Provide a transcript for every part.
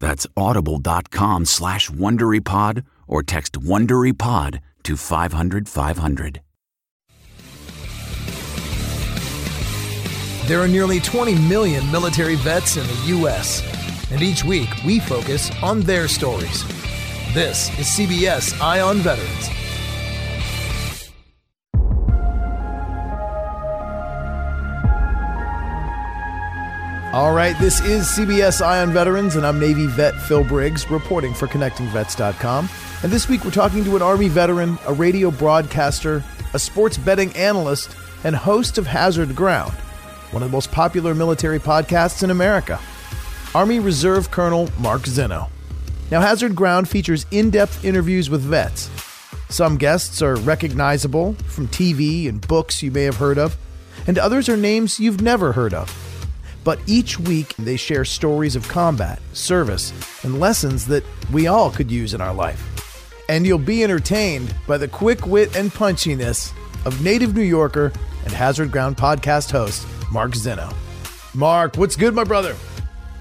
That's audible.com slash WonderyPod or text WonderyPod to 500 500. There are nearly 20 million military vets in the U.S., and each week we focus on their stories. This is CBS Eye on Veterans. All right, this is CBS Eye on Veterans, and I'm Navy vet Phil Briggs reporting for ConnectingVets.com. And this week we're talking to an Army veteran, a radio broadcaster, a sports betting analyst, and host of Hazard Ground, one of the most popular military podcasts in America. Army Reserve Colonel Mark Zinno. Now, Hazard Ground features in depth interviews with vets. Some guests are recognizable from TV and books you may have heard of, and others are names you've never heard of. But each week, they share stories of combat, service, and lessons that we all could use in our life. And you'll be entertained by the quick wit and punchiness of native New Yorker and Hazard Ground podcast host, Mark Zinno. Mark, what's good, my brother?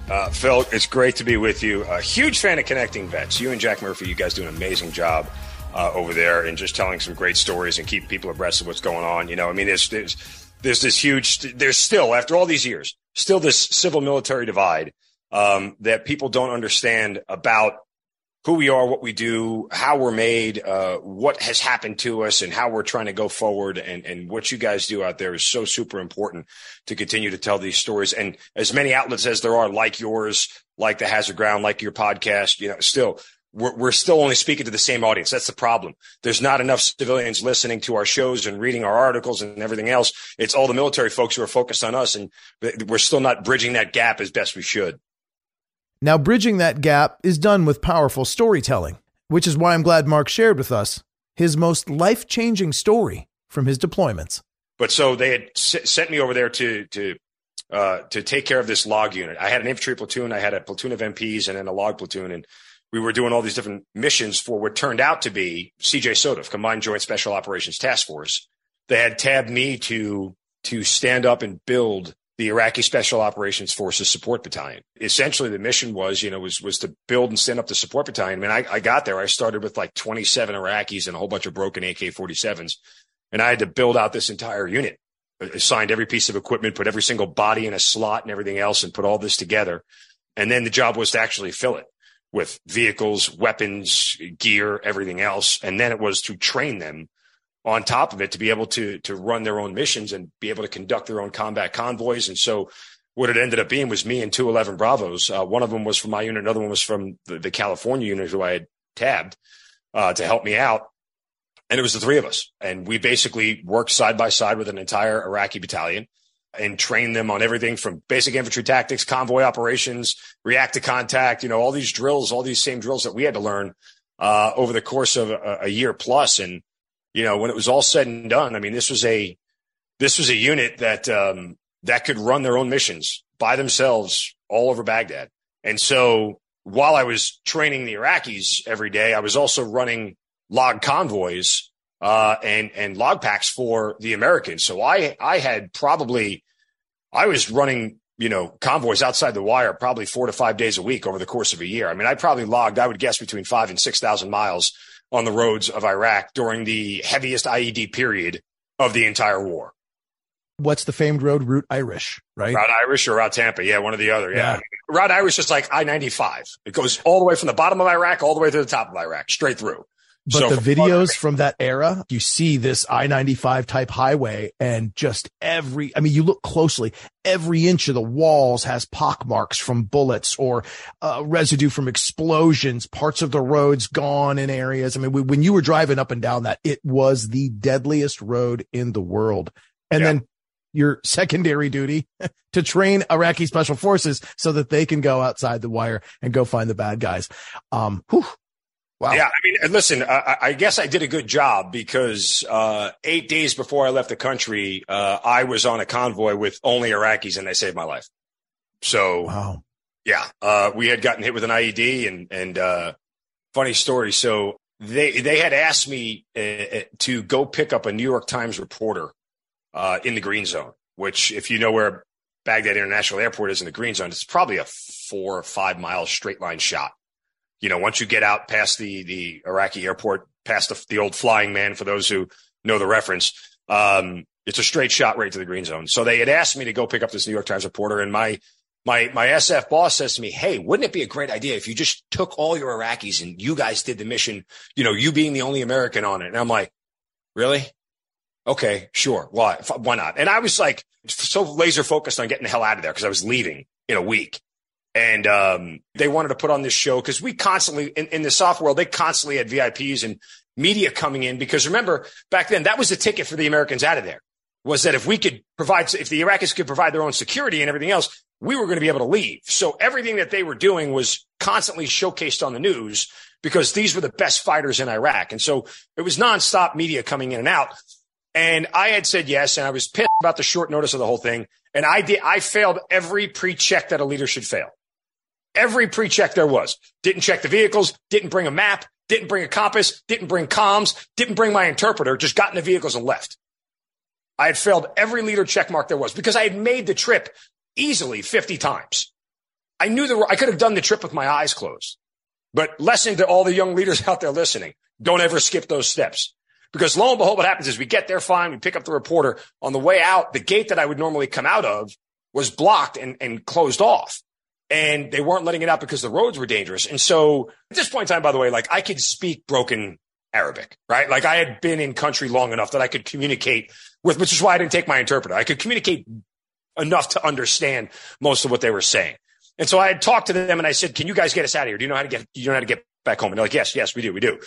Uh, Phil, it's great to be with you. A huge fan of Connecting Vets. You and Jack Murphy, you guys do an amazing job uh, over there and just telling some great stories and keep people abreast of what's going on. You know, I mean, there's, there's, there's this huge, there's still, after all these years, still this civil military divide um, that people don't understand about who we are, what we do, how we're made, uh, what has happened to us, and how we're trying to go forward. And, and what you guys do out there is so super important to continue to tell these stories. And as many outlets as there are, like yours, like the Hazard Ground, like your podcast, you know, still we're, we're still only speaking to the same audience. That's the problem. There's not enough civilians listening to our shows and reading our articles and everything else. It's all the military folks who are focused on us, and we're still not bridging that gap as best we should. Now, bridging that gap is done with powerful storytelling, which is why I'm glad Mark shared with us his most life changing story from his deployments. But so they had s- sent me over there to to uh, to take care of this log unit. I had an infantry platoon, I had a platoon of MPs, and then a log platoon, and we were doing all these different missions for what turned out to be CJ SOTF, Combined Joint Special Operations Task Force. They had tabbed me to to stand up and build the Iraqi Special Operations Forces Support Battalion. Essentially, the mission was, you know, was was to build and stand up the support battalion. I mean, I, I got there. I started with like 27 Iraqis and a whole bunch of broken AK-47s, and I had to build out this entire unit. Assigned every piece of equipment, put every single body in a slot and everything else, and put all this together. And then the job was to actually fill it with vehicles, weapons, gear, everything else. And then it was to train them on top of it to be able to to run their own missions and be able to conduct their own combat convoys. And so what it ended up being was me and two eleven 11 Bravos. Uh, one of them was from my unit. Another one was from the, the California unit who I had tabbed uh, to help me out. And it was the three of us. And we basically worked side by side with an entire Iraqi battalion and train them on everything from basic infantry tactics, convoy operations, react to contact, you know, all these drills, all these same drills that we had to learn. uh, over the course of a, a year plus. And, you know, when it was all said and done, I mean, this was a, this was a unit that, um, that could run their own missions by themselves all over Baghdad. And so while I was training the Iraqis every day, I was also running log convoys uh, and and log packs for the Americans. So I I had probably I was running you know convoys outside the wire probably four to five days a week over the course of a year. I mean, I probably logged I would guess between five and six thousand miles on the roads of Iraq during the heaviest IED period of the entire war what's the famed road route Irish, right? Route Irish or Route Tampa. Yeah, one or the other. Yeah. yeah. Route Irish is like I 95. It goes all the way from the bottom of Iraq all the way to the top of Iraq, straight through. But so the videos from that era, you see this I 95 type highway and just every, I mean, you look closely, every inch of the walls has pock marks from bullets or uh, residue from explosions, parts of the roads gone in areas. I mean, when you were driving up and down that, it was the deadliest road in the world. And yeah. then your secondary duty to train Iraqi special forces so that they can go outside the wire and go find the bad guys. Um, whew, Wow. Yeah, I mean, listen, I, I, guess I did a good job because uh, eight days before I left the country, uh, I was on a convoy with only Iraqis, and they saved my life. So, wow. yeah, uh, we had gotten hit with an IED, and and uh, funny story. So they they had asked me uh, uh, to go pick up a New York Times reporter uh, in the green zone, which, if you know where Baghdad International Airport is in the green zone, it's probably a four or five mile straight line shot. You know, once you get out past the the Iraqi airport, past the, the old flying man, for those who know the reference, um, it's a straight shot right to the green zone. So they had asked me to go pick up this New York Times reporter, and my my my SF boss says to me, "Hey, wouldn't it be a great idea if you just took all your Iraqis and you guys did the mission? You know, you being the only American on it." And I'm like, "Really? okay, sure. Why? Why not? And I was like so laser focused on getting the hell out of there because I was leaving in a week. And um, they wanted to put on this show because we constantly, in, in the soft world, they constantly had VIPs and media coming in. Because remember, back then, that was the ticket for the Americans out of there was that if we could provide, if the Iraqis could provide their own security and everything else, we were going to be able to leave. So everything that they were doing was constantly showcased on the news because these were the best fighters in Iraq. And so it was nonstop media coming in and out. And I had said yes, and I was pissed about the short notice of the whole thing. And I did, I failed every pre-check that a leader should fail. Every pre-check there was. Didn't check the vehicles, didn't bring a map, didn't bring a compass, didn't bring comms, didn't bring my interpreter, just got in the vehicles and left. I had failed every leader check mark there was because I had made the trip easily 50 times. I knew the, I could have done the trip with my eyes closed. But lesson to all the young leaders out there listening, don't ever skip those steps. Because lo and behold, what happens is we get there fine. We pick up the reporter on the way out. The gate that I would normally come out of was blocked and, and closed off. And they weren't letting it out because the roads were dangerous. And so at this point in time, by the way, like I could speak broken Arabic, right? Like I had been in country long enough that I could communicate with, which is why I didn't take my interpreter. I could communicate enough to understand most of what they were saying. And so I had talked to them and I said, can you guys get us out of here? Do you know how to get, you know how to get back home? And they're like, yes, yes, we do. We do.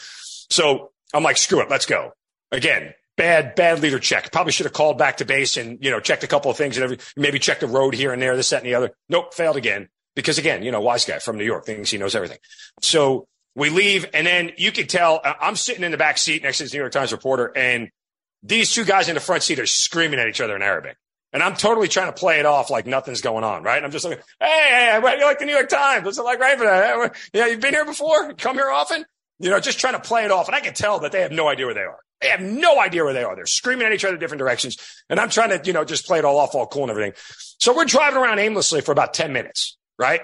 So I'm like, screw it, let's go. Again, bad, bad leader check. Probably should have called back to base and, you know, checked a couple of things and every, maybe checked the road here and there, this, that, and the other. Nope, failed again. Because again, you know, wise guy from New York thinks he knows everything. So we leave and then you could tell uh, I'm sitting in the back seat next to this New York Times reporter and these two guys in the front seat are screaming at each other in Arabic. And I'm totally trying to play it off like nothing's going on, right? I'm just like, hey, hey, hey you like the New York Times? What's it like right for that? Yeah, you've been here before? Come here often? You know, just trying to play it off. And I can tell that they have no idea where they are. They have no idea where they are. They're screaming at each other different directions. And I'm trying to, you know, just play it all off, all cool and everything. So we're driving around aimlessly for about 10 minutes, right?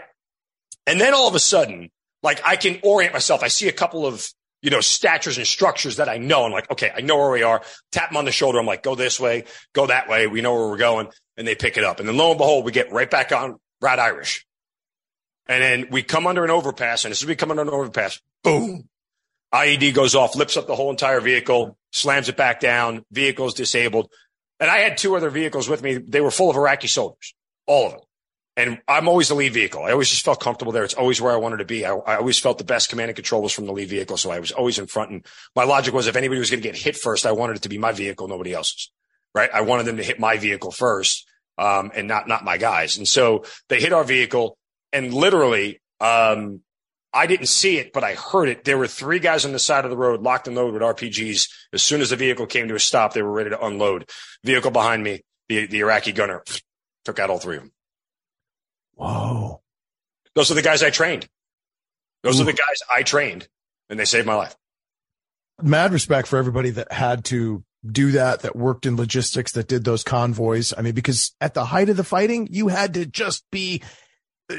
And then all of a sudden, like I can orient myself. I see a couple of, you know, statures and structures that I know. I'm like, okay, I know where we are. Tap them on the shoulder. I'm like, go this way, go that way. We know where we're going. And they pick it up. And then lo and behold, we get right back on Route Irish. And then we come under an overpass. And as we come under an overpass, boom, IED goes off, lifts up the whole entire vehicle, slams it back down, vehicle's disabled. And I had two other vehicles with me. They were full of Iraqi soldiers, all of them. And I'm always the lead vehicle. I always just felt comfortable there. It's always where I wanted to be. I, I always felt the best command and control was from the lead vehicle. So I was always in front. And my logic was if anybody was going to get hit first, I wanted it to be my vehicle, nobody else's. Right. I wanted them to hit my vehicle first, um, and not, not my guys. And so they hit our vehicle and literally, um, I didn't see it, but I heard it. There were three guys on the side of the road, locked and loaded with RPGs. As soon as the vehicle came to a stop, they were ready to unload. Vehicle behind me, the, the Iraqi gunner took out all three of them. Whoa. Those are the guys I trained. Those Ooh. are the guys I trained, and they saved my life. Mad respect for everybody that had to do that, that worked in logistics, that did those convoys. I mean, because at the height of the fighting, you had to just be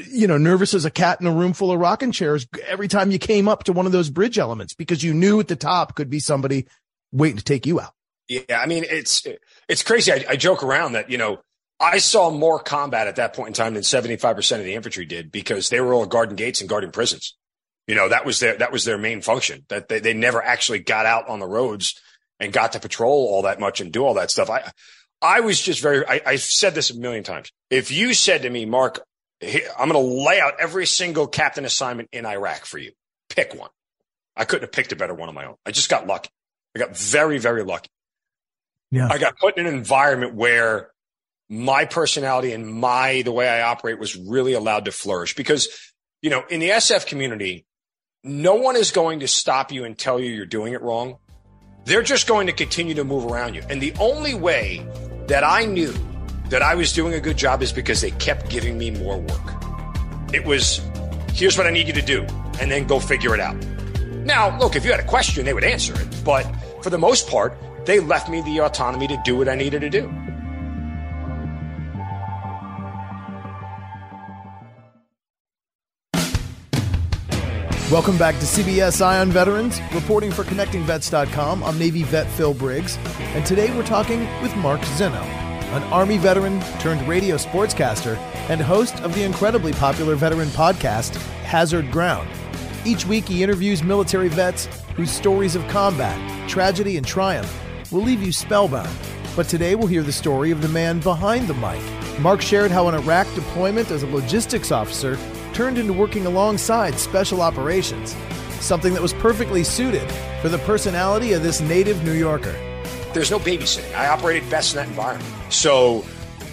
you know, nervous as a cat in a room full of rocking chairs every time you came up to one of those bridge elements because you knew at the top could be somebody waiting to take you out. Yeah. I mean, it's, it's crazy. I, I joke around that, you know, I saw more combat at that point in time than 75% of the infantry did because they were all guarding gates and guarding prisons. You know, that was their, that was their main function that they, they never actually got out on the roads and got to patrol all that much and do all that stuff. I, I was just very, I, I've said this a million times. If you said to me, Mark, I'm going to lay out every single captain assignment in Iraq for you. Pick one. I couldn't have picked a better one on my own. I just got lucky. I got very, very lucky. Yeah. I got put in an environment where my personality and my, the way I operate was really allowed to flourish because, you know, in the SF community, no one is going to stop you and tell you you're doing it wrong. They're just going to continue to move around you. And the only way that I knew that I was doing a good job is because they kept giving me more work. It was, here's what I need you to do, and then go figure it out. Now, look, if you had a question, they would answer it. But for the most part, they left me the autonomy to do what I needed to do. Welcome back to CBS Eye on Veterans, reporting for ConnectingVets.com. I'm Navy vet Phil Briggs, and today we're talking with Mark Zinno, an Army veteran turned radio sportscaster and host of the incredibly popular veteran podcast, Hazard Ground. Each week, he interviews military vets whose stories of combat, tragedy, and triumph will leave you spellbound. But today, we'll hear the story of the man behind the mic. Mark shared how an Iraq deployment as a logistics officer turned into working alongside special operations, something that was perfectly suited for the personality of this native New Yorker there's no babysitting. I operated best in that environment. So,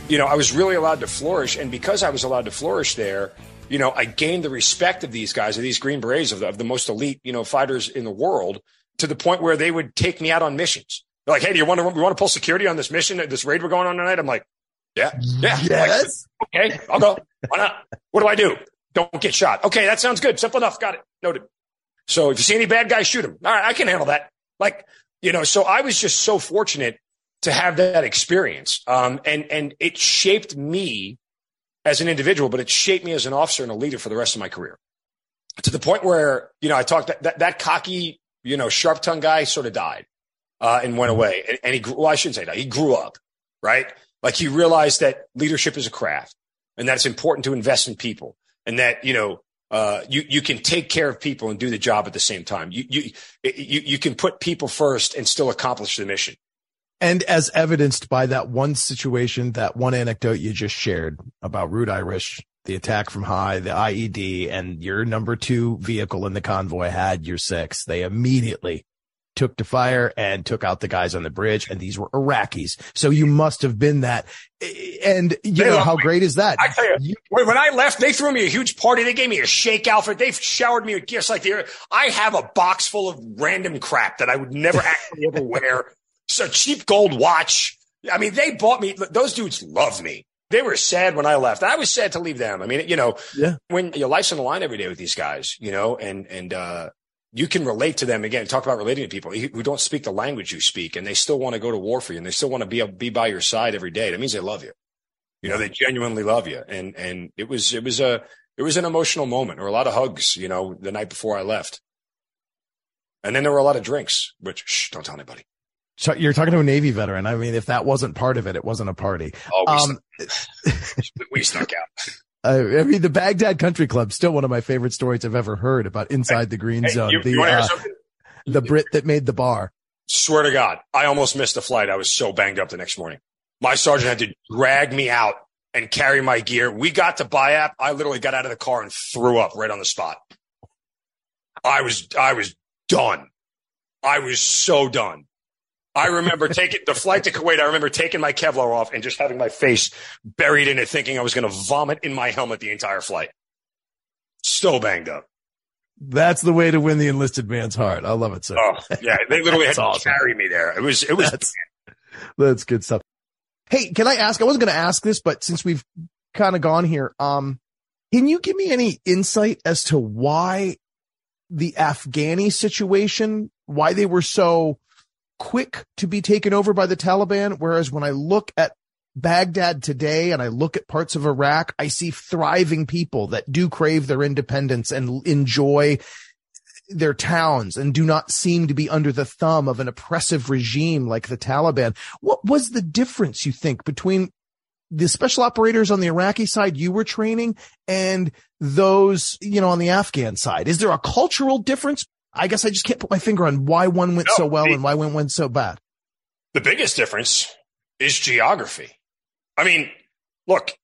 you know, I was really allowed to flourish. And because I was allowed to flourish there, you know, I gained the respect of these guys, of these Green Berets, of the, of the most elite, you know, fighters in the world to the point where they would take me out on missions. They're like, hey, do you want to, we want to pull security on this mission, this raid we're going on tonight? I'm like, yeah, yeah. Yes. Like, okay, I'll go. Why not? What do I do? Don't get shot. Okay, that sounds good. Simple enough. Got it. Noted. So if you see any bad guys, shoot them. All right, I can handle that. Like you know, so I was just so fortunate to have that experience. Um, and, and it shaped me as an individual, but it shaped me as an officer and a leader for the rest of my career to the point where, you know, I talked that, that, that cocky, you know, sharp tongue guy sort of died, uh, and went away. And, and he grew, well, I shouldn't say that. He grew up, right? Like he realized that leadership is a craft and that it's important to invest in people and that, you know, uh, you you can take care of people and do the job at the same time. You you you you can put people first and still accomplish the mission. And as evidenced by that one situation, that one anecdote you just shared about Route Irish, the attack from high, the IED, and your number two vehicle in the convoy had your six. They immediately took to fire and took out the guys on the bridge. And these were Iraqis. So you must have been that. And you they know, how me. great is that? I tell you, when I left, they threw me a huge party. They gave me a shake outfit. They showered me with gifts like the, I have a box full of random crap that I would never actually ever wear. So cheap gold watch. I mean, they bought me. Those dudes love me. They were sad when I left. I was sad to leave them. I mean, you know, yeah. when your life's on the line every day with these guys, you know, and, and, uh, you can relate to them again. Talk about relating to people who don't speak the language you speak, and they still want to go to war for you, and they still want to be be by your side every day. That means they love you. You know, they genuinely love you, and and it was it was a it was an emotional moment, or a lot of hugs. You know, the night before I left, and then there were a lot of drinks. Which shh, don't tell anybody. So you're talking to a Navy veteran. I mean, if that wasn't part of it, it wasn't a party. Oh, we, um, snuck, we snuck out. I mean, the Baghdad Country Club, still one of my favorite stories I've ever heard about inside hey, the green hey, zone. You, the, you uh, the Brit that made the bar. Swear to God, I almost missed a flight. I was so banged up the next morning. My sergeant had to drag me out and carry my gear. We got to BIAP. I literally got out of the car and threw up right on the spot. I was, I was done. I was so done. I remember taking the flight to Kuwait. I remember taking my Kevlar off and just having my face buried in it, thinking I was going to vomit in my helmet the entire flight. So banged up. That's the way to win the enlisted man's heart. I love it, sir. Oh, yeah. They literally had to awesome. carry me there. It was, it was, that's, that's good stuff. Hey, can I ask? I wasn't going to ask this, but since we've kind of gone here, um, can you give me any insight as to why the Afghani situation, why they were so quick to be taken over by the Taliban? Whereas when I look at Baghdad today and I look at parts of Iraq, I see thriving people that do crave their independence and enjoy their towns and do not seem to be under the thumb of an oppressive regime like the Taliban. What was the difference you think between the special operators on the Iraqi side you were training and those, you know, on the Afghan side? Is there a cultural difference? I guess I just can't put my finger on why one went no, so well the, and why one went so bad. The biggest difference is geography. I mean, look,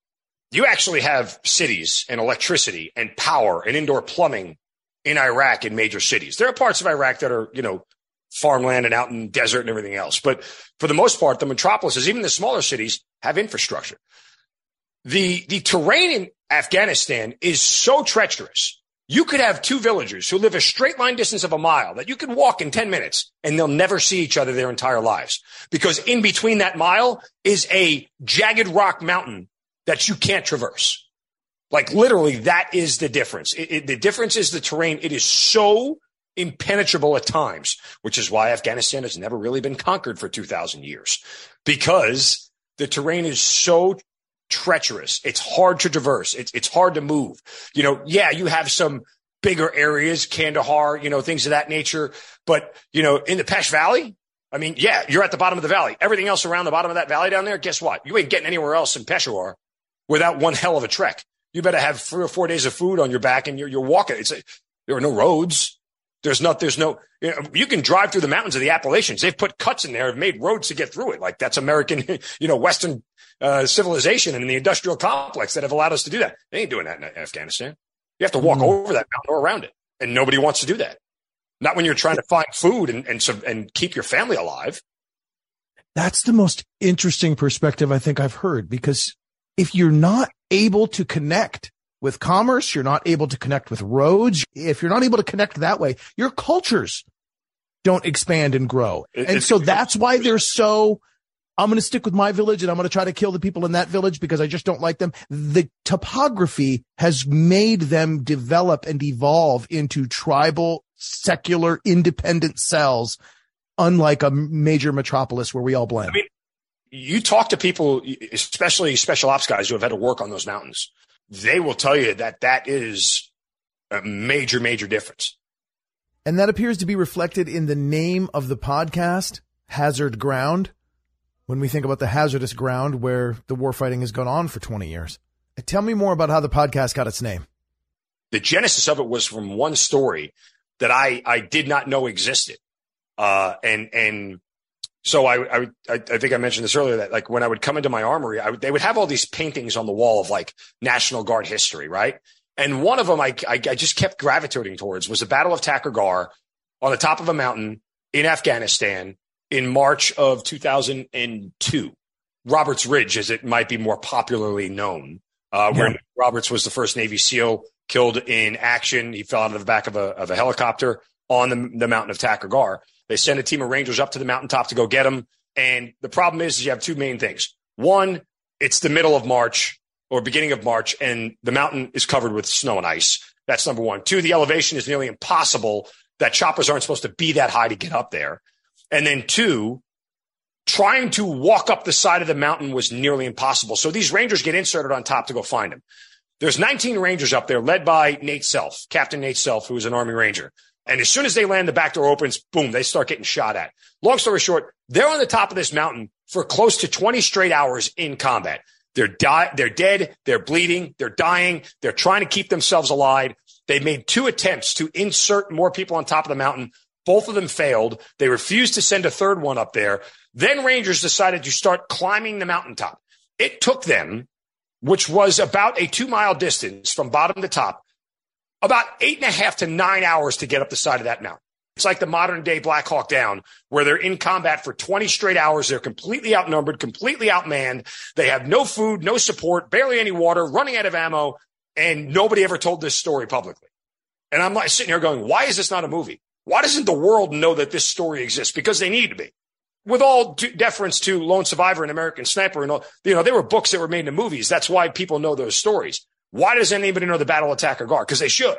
you actually have cities and electricity and power and indoor plumbing in Iraq in major cities. There are parts of Iraq that are, you know, farmland and out in desert and everything else. But for the most part, the metropolises, even the smaller cities, have infrastructure. The, the terrain in Afghanistan is so treacherous. You could have two villagers who live a straight line distance of a mile that you can walk in 10 minutes and they'll never see each other their entire lives because in between that mile is a jagged rock mountain that you can't traverse. Like literally, that is the difference. It, it, the difference is the terrain. It is so impenetrable at times, which is why Afghanistan has never really been conquered for 2000 years because the terrain is so treacherous. It's hard to traverse. It's, it's hard to move. You know, yeah, you have some bigger areas, Kandahar, you know, things of that nature. But, you know, in the Pech Valley, I mean, yeah, you're at the bottom of the valley. Everything else around the bottom of that valley down there, guess what? You ain't getting anywhere else in Peshawar without one hell of a trek you better have three or four days of food on your back and you're, you're walking. It's a, there are no roads. There's not, there's no, you, know, you can drive through the mountains of the Appalachians. They've put cuts in there, have made roads to get through it. Like that's American, you know, Western uh, civilization and the industrial complex that have allowed us to do that. They ain't doing that in Afghanistan. You have to walk mm. over that mountain or around it. And nobody wants to do that. Not when you're trying to find food and, and, and keep your family alive. That's the most interesting perspective I think I've heard because if you're not able to connect with commerce, you're not able to connect with roads. If you're not able to connect that way, your cultures don't expand and grow. It, and so that's why they're so, I'm going to stick with my village and I'm going to try to kill the people in that village because I just don't like them. The topography has made them develop and evolve into tribal, secular, independent cells, unlike a major metropolis where we all blend. I mean, you talk to people, especially special ops guys who have had to work on those mountains, they will tell you that that is a major, major difference. And that appears to be reflected in the name of the podcast, Hazard Ground. When we think about the hazardous ground where the warfighting has gone on for 20 years. Tell me more about how the podcast got its name. The genesis of it was from one story that I, I did not know existed. Uh, and, and so I, I, I think I mentioned this earlier that like when I would come into my armory, I would, they would have all these paintings on the wall of like National Guard history, right? And one of them I, I, I just kept gravitating towards was the Battle of Takur Ghar on the top of a mountain in Afghanistan in March of 2002. Roberts Ridge, as it might be more popularly known, uh, yeah. where Roberts was the first Navy SEAL killed in action. He fell out of the back of a, of a helicopter on the, the mountain of Takur Ghar. They send a team of Rangers up to the mountaintop to go get him. And the problem is, is you have two main things. One, it's the middle of March or beginning of March, and the mountain is covered with snow and ice. That's number one. Two, the elevation is nearly impossible. That choppers aren't supposed to be that high to get up there. And then two, trying to walk up the side of the mountain was nearly impossible. So these Rangers get inserted on top to go find him. There's 19 Rangers up there led by Nate Self, Captain Nate Self, who is an Army Ranger. And as soon as they land, the back door opens, boom, they start getting shot at. Long story short, they're on the top of this mountain for close to 20 straight hours in combat. They're di- they're dead, they're bleeding, they're dying, they're trying to keep themselves alive. They made two attempts to insert more people on top of the mountain. Both of them failed. They refused to send a third one up there. Then Rangers decided to start climbing the mountaintop. It took them, which was about a two mile distance from bottom to top, about eight and a half to nine hours to get up the side of that mountain. It's like the modern day Black Hawk Down, where they're in combat for 20 straight hours. They're completely outnumbered, completely outmanned. They have no food, no support, barely any water, running out of ammo. And nobody ever told this story publicly. And I'm like sitting here going, why is this not a movie? Why doesn't the world know that this story exists? Because they need to be. With all deference to Lone Survivor and American Sniper and all, you know, they were books that were made into movies. That's why people know those stories. Why does anybody know the Battle of Takur Ghar? Because they should.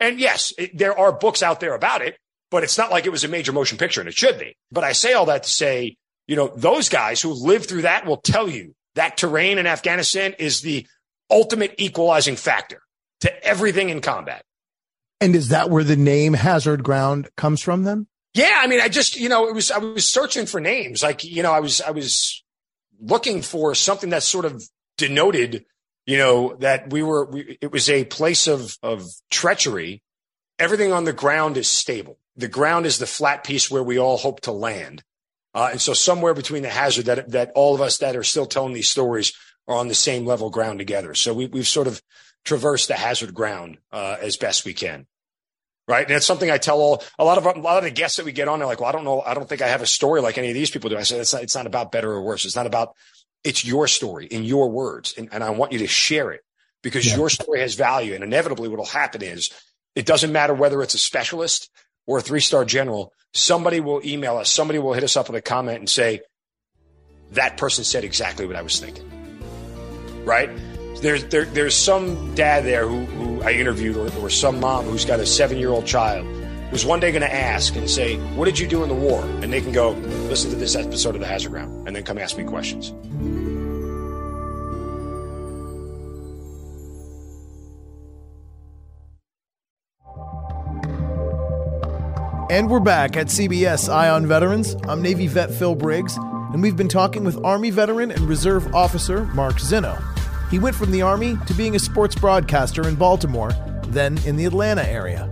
And yes, it, there are books out there about it, but it's not like it was a major motion picture and it should be. But I say all that to say, you know, those guys who lived through that will tell you that terrain in Afghanistan is the ultimate equalizing factor to everything in combat. And is that where the name Hazard Ground comes from then? Yeah, I mean, I just, you know, it was I was searching for names. Like, you know, I was I was looking for something that sort of denoted, you know, that we were we, it was a place of of treachery. Everything on the ground is stable. The ground is the flat piece where we all hope to land. Uh, and so somewhere between the hazard that that all of us that are still telling these stories are on the same level ground together. So we, we've sort of traversed the hazard ground uh, as best we can. Right. And it's something I tell all, a lot of, a lot of the guests that we get on. They're like, well, I don't know. I don't think I have a story like any of these people do. I said, it's not, it's not about better or worse. It's not about, it's your story in your words. And, and I want you to share it because yeah. your story has value. And inevitably what will happen is it doesn't matter whether it's a specialist or a three star general. Somebody will email us. Somebody will hit us up with a comment and say, that person said exactly what I was thinking. Right there's there, there's some dad there who, who I interviewed, or, or some mom who's got a seven year old child who's one day going to ask and say, "What did you do in the war?" And they can go listen to this episode of the Hazard Ground, and then come ask me questions. And we're back at CBS Eye on Veterans. I'm Navy vet Phil Briggs, and we've been talking with Army veteran and Reserve Officer Mark Zinno. He went from the Army to being a sports broadcaster in Baltimore, then in the Atlanta area.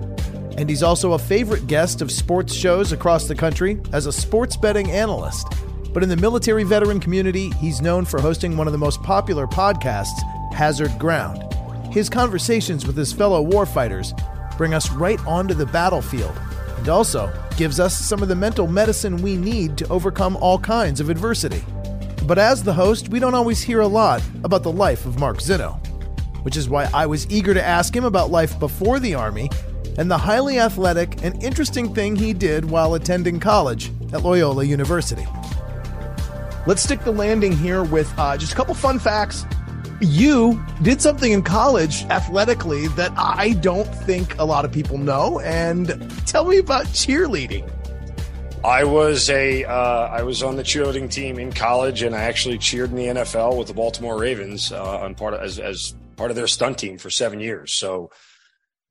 And he's also a favorite guest of sports shows across the country as a sports betting analyst. But in the military veteran community, he's known for hosting one of the most popular podcasts, Hazard Ground. His conversations with his fellow warfighters bring us right onto the battlefield and also gives us some of the mental medicine we need to overcome all kinds of adversity. But as the host, we don't always hear a lot about the life of Mark Zinno, which is why I was eager to ask him about life before the Army and the highly athletic and interesting thing he did while attending college at Loyola University. Let's stick the landing here with uh, just a couple fun facts. You did something in college athletically that I don't think a lot of people know. And tell me about cheerleading. I was a uh, I was on the cheerleading team in college, and I actually cheered in the NFL with the Baltimore Ravens uh, on part of, as as part of their stunt team for seven years. So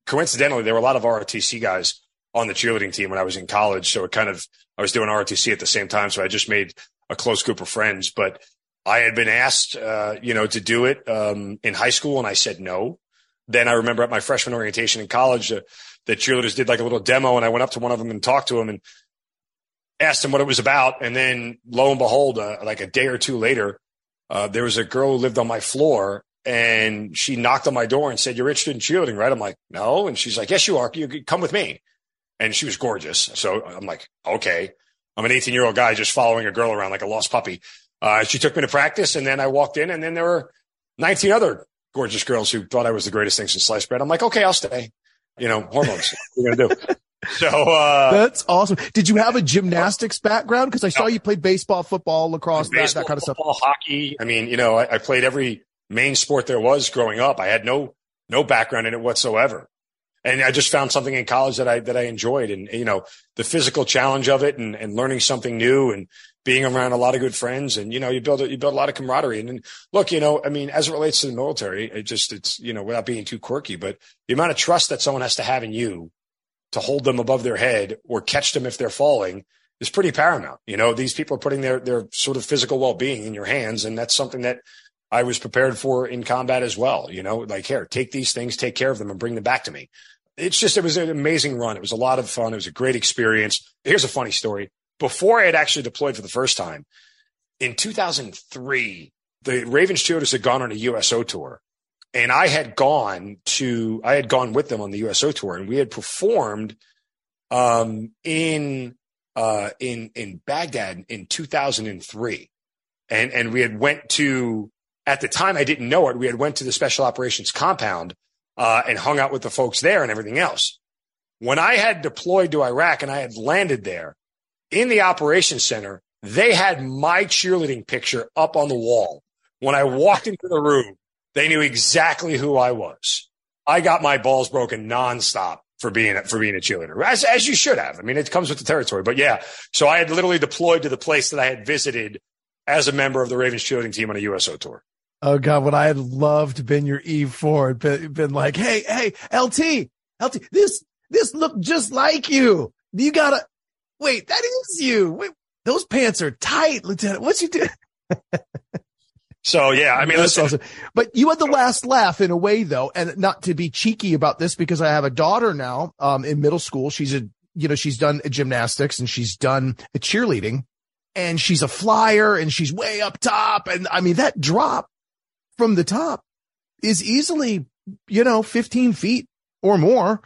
coincidentally, there were a lot of ROTC guys on the cheerleading team when I was in college. So it kind of I was doing ROTC at the same time, so I just made a close group of friends. But I had been asked, uh, you know, to do it um, in high school, and I said no. Then I remember at my freshman orientation in college, uh, the cheerleaders did like a little demo, and I went up to one of them and talked to him, and asked him what it was about. And then lo and behold, uh, like a day or two later, uh, there was a girl who lived on my floor and she knocked on my door and said, you're interested in cheerleading, right? I'm like, no. And she's like, yes, you are. You come with me. And she was gorgeous. So I'm like, okay. I'm an 18 year old guy just following a girl around like a lost puppy. Uh, she took me to practice and then I walked in and then there were 19 other gorgeous girls who thought I was the greatest thing since sliced bread. I'm like, okay, I'll stay. You know, hormones. what are you going to do? So uh, that's awesome. Did you have a gymnastics background? Because I saw no. you played baseball, football, lacrosse, baseball, that, that, kind of football, stuff. Hockey. I mean, you know, I, I, played every main sport there was growing up. I had no no background in it whatsoever, and I just found something in college that I that I enjoyed, and you know, the physical challenge of it, and, and learning something new, and being around a lot of good friends, and you know, you build a, you build a lot of camaraderie. And, and look, you know, I mean, as it relates to the military, it just it's you know, without being too quirky, but the amount of trust that someone has to have in you to hold them above their head or catch them if they're falling is pretty paramount. You know, these people are putting their, their sort of physical well being in your hands. And that's something that I was prepared for in combat as well. You know, like here, take these things, take care of them and bring them back to me. It's just, it was an amazing run. It was a lot of fun. It was a great experience. Here's a funny story. Before I had actually deployed for the first time in 2003, the Ravens cheerleaders had gone on a USO tour and I had gone to, I had gone with them on the USO tour and we had performed, um, in, uh, in, in Baghdad in 2003. And, and we had went to, at the time, I didn't know it. We had went to the special operations compound, uh, and hung out with the folks there and everything else. When I had deployed to Iraq and I had landed there in the operations center, they had my cheerleading picture up on the wall. When I walked into the room, they knew exactly who I was. I got my balls broken nonstop for being for being a cheerleader, as as you should have. I mean, it comes with the territory. But yeah, so I had literally deployed to the place that I had visited as a member of the Ravens cheerleading team on a USO tour. Oh God, what I had loved been your Eve Ford, been, been like, hey, hey, LT, LT, this this looked just like you. You gotta wait, that is you. Wait, those pants are tight, Lieutenant. What you do? So yeah, I mean. Awesome. But you had the last laugh in a way though, and not to be cheeky about this because I have a daughter now, um, in middle school. She's a, you know, she's done gymnastics and she's done cheerleading and she's a flyer and she's way up top. And I mean, that drop from the top is easily, you know, 15 feet or more.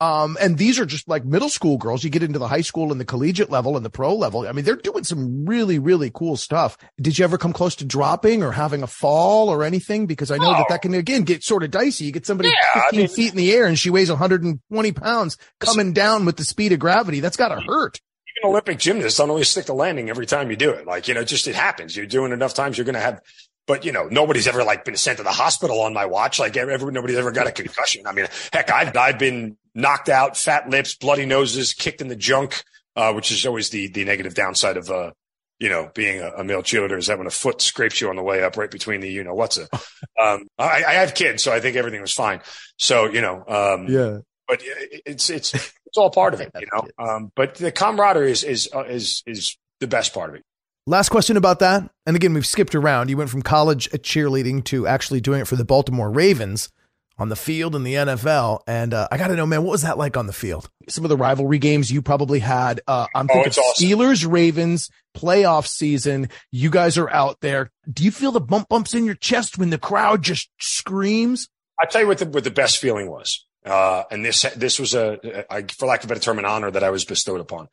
Um, and these are just like middle school girls. You get into the high school and the collegiate level and the pro level. I mean, they're doing some really, really cool stuff. Did you ever come close to dropping or having a fall or anything? Because I know oh. that that can again get sort of dicey. You get somebody yeah, 15 I mean, feet in the air and she weighs 120 pounds coming down with the speed of gravity. That's got to hurt. Even Olympic gymnasts don't always stick the landing every time you do it. Like, you know, just it happens. You're doing enough times, you're going to have but you know, nobody's ever like been sent to the hospital on my watch. Like every, nobody's ever got a concussion. I mean, heck, I've, I've been knocked out, fat lips, bloody noses, kicked in the junk, uh, which is always the, the negative downside of, uh, you know, being a, a, male cheerleader is that when a foot scrapes you on the way up right between the, you know, what's it? Um, I, I have kids, so I think everything was fine. So, you know, um, yeah, but it's, it's, it's all part of it, you know, um, but the camaraderie is, is, uh, is, is the best part of it. Last question about that. And again, we've skipped around. You went from college cheerleading to actually doing it for the Baltimore Ravens on the field in the NFL. And uh, I got to know, man, what was that like on the field? Some of the rivalry games you probably had. Uh, I'm oh, thinking awesome. Steelers, Ravens, playoff season. You guys are out there. Do you feel the bump bumps in your chest when the crowd just screams? I tell you what the, what the best feeling was. Uh, and this, this was a, I, for lack of a better term, an honor that I was bestowed upon,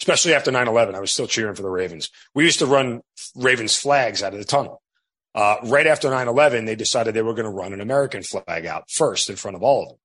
especially after 9-11. I was still cheering for the Ravens. We used to run Ravens flags out of the tunnel. Uh, right after 9-11, they decided they were going to run an American flag out first in front of all of them.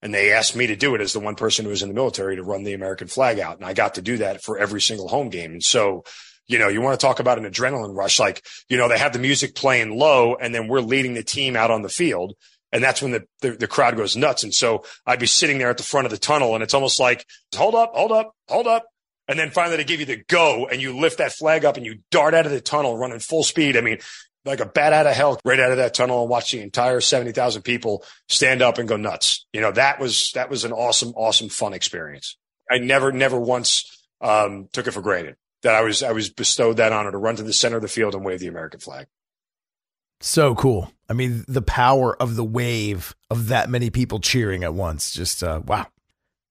And they asked me to do it as the one person who was in the military to run the American flag out. And I got to do that for every single home game. And so, you know, you want to talk about an adrenaline rush. Like, you know, they have the music playing low and then we're leading the team out on the field. And that's when the, the, the crowd goes nuts. And so I'd be sitting there at the front of the tunnel and it's almost like, hold up, hold up, hold up. And then finally they give you the go and you lift that flag up and you dart out of the tunnel running full speed. I mean, like a bat out of hell right out of that tunnel and watch the entire 70,000 people stand up and go nuts. You know, that was, that was an awesome, awesome, fun experience. I never, never once, um, took it for granted that I was, I was bestowed that honor to run to the center of the field and wave the American flag. So cool. I mean, the power of the wave of that many people cheering at once. Just, uh, wow.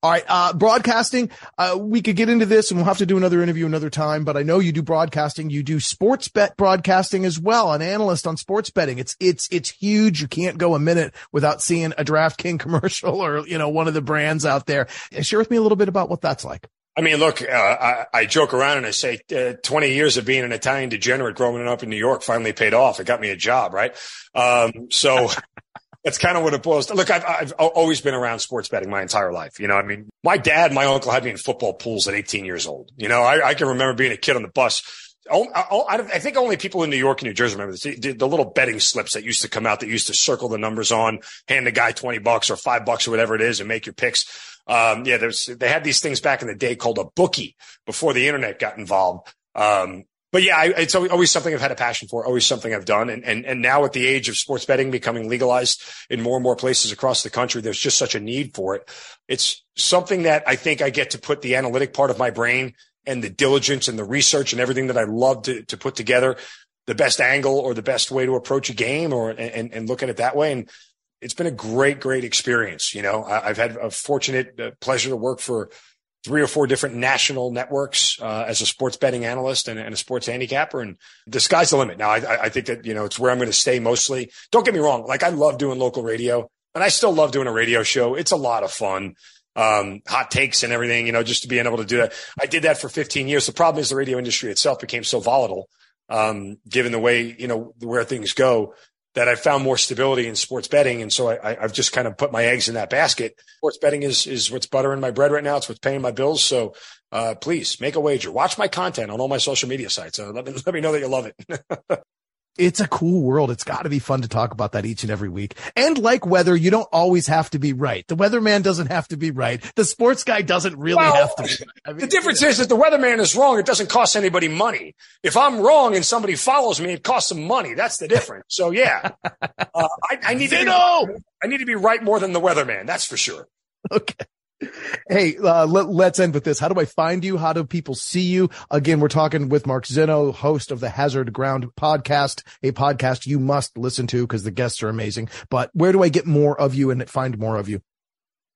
All right. Uh, broadcasting. Uh, we could get into this and we'll have to do another interview another time, but I know you do broadcasting. You do sports bet broadcasting as well, an analyst on sports betting. It's, it's, it's huge. You can't go a minute without seeing a DraftKings commercial or, you know, one of the brands out there. Share with me a little bit about what that's like. I mean, look, uh, I, I, joke around and I say uh, 20 years of being an Italian degenerate growing up in New York finally paid off. It got me a job, right? Um, so That's kind of what it boils. Look, I've, I've always been around sports betting my entire life. You know, I mean, my dad, my uncle had me in football pools at 18 years old. You know, I, I can remember being a kid on the bus. I think only people in New York and New Jersey remember this. The, the, little betting slips that used to come out that used to circle the numbers on, hand the guy 20 bucks or five bucks or whatever it is and make your picks. Um, yeah, there's, they had these things back in the day called a bookie before the internet got involved. Um, but yeah, I, it's always something I've had a passion for, always something I've done. And, and, and now at the age of sports betting becoming legalized in more and more places across the country, there's just such a need for it. It's something that I think I get to put the analytic part of my brain and the diligence and the research and everything that I love to, to put together the best angle or the best way to approach a game or, and, and look at it that way. And it's been a great, great experience. You know, I, have had a fortunate uh, pleasure to work for three or four different national networks uh, as a sports betting analyst and, and, a sports handicapper. And the sky's the limit. Now, I, I think that, you know, it's where I'm going to stay mostly. Don't get me wrong. Like I love doing local radio and I still love doing a radio show. It's a lot of fun. Um, hot takes and everything, you know, just to be able to do that. I did that for 15 years. The problem is the radio industry itself became so volatile, um, given the way, you know, where things go that I found more stability in sports betting. And so I, have just kind of put my eggs in that basket. Sports betting is, is what's buttering my bread right now. It's what's paying my bills. So, uh, please make a wager. Watch my content on all my social media sites. Uh, let me, let me know that you love it. it's a cool world. It's got to be fun to talk about that each and every week. And like weather, you don't always have to be right. The weatherman doesn't have to be right. The sports guy doesn't really well, have to be right. I mean, the difference is that the weatherman is wrong. It doesn't cost anybody money. If I'm wrong and somebody follows me, it costs them money. That's the difference. So yeah, uh, I, I, need to be, I need to be right more than the weatherman. That's for sure. Okay. Hey, uh, let, us end with this. How do I find you? How do people see you? Again, we're talking with Mark Zinno, host of the Hazard Ground podcast, a podcast you must listen to because the guests are amazing. But where do I get more of you and find more of you?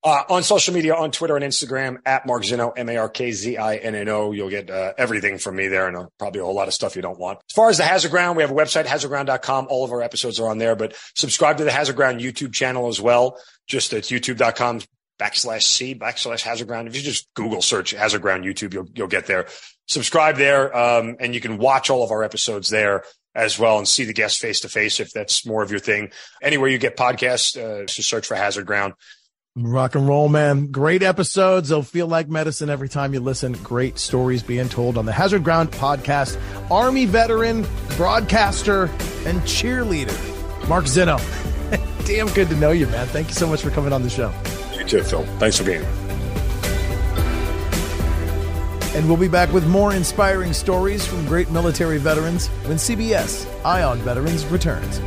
Uh, on social media, on Twitter and Instagram, at Mark Zinno, M-A-R-K-Z-I-N-N-O. You'll get uh, everything from me there and uh, probably a whole lot of stuff you don't want. As far as the Hazard Ground, we have a website, hazardground.com. All of our episodes are on there, but subscribe to the Hazard Ground YouTube channel as well. Just at youtube.com backslash C backslash Hazard Ground. If you just Google search Hazard Ground YouTube, you'll, you'll get there. Subscribe there. Um, and you can watch all of our episodes there as well and see the guests face to face if that's more of your thing. Anywhere you get podcasts, uh, just search for Hazard Ground. Rock and roll, man. Great episodes. They'll feel like medicine every time you listen. Great stories being told on the Hazard Ground podcast. Army veteran, broadcaster, and cheerleader, Mark Zinno. Damn good to know you, man. Thank you so much for coming on the show. You too, Phil. Thanks for being here. And we'll be back with more inspiring stories from great military veterans when CBS Eye on Veterans returns.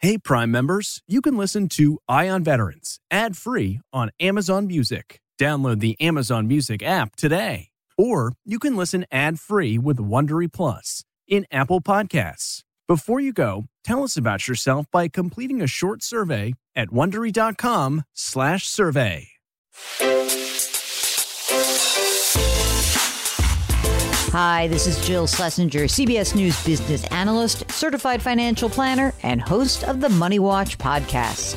Hey, Prime members, you can listen to Eye on Veterans ad free on Amazon Music. Download the Amazon Music app today. Or you can listen ad-free with Wondery Plus in Apple Podcasts. Before you go, tell us about yourself by completing a short survey at wondery.com/survey. Hi, this is Jill Schlesinger, CBS News business analyst, certified financial planner, and host of the Money Watch podcast.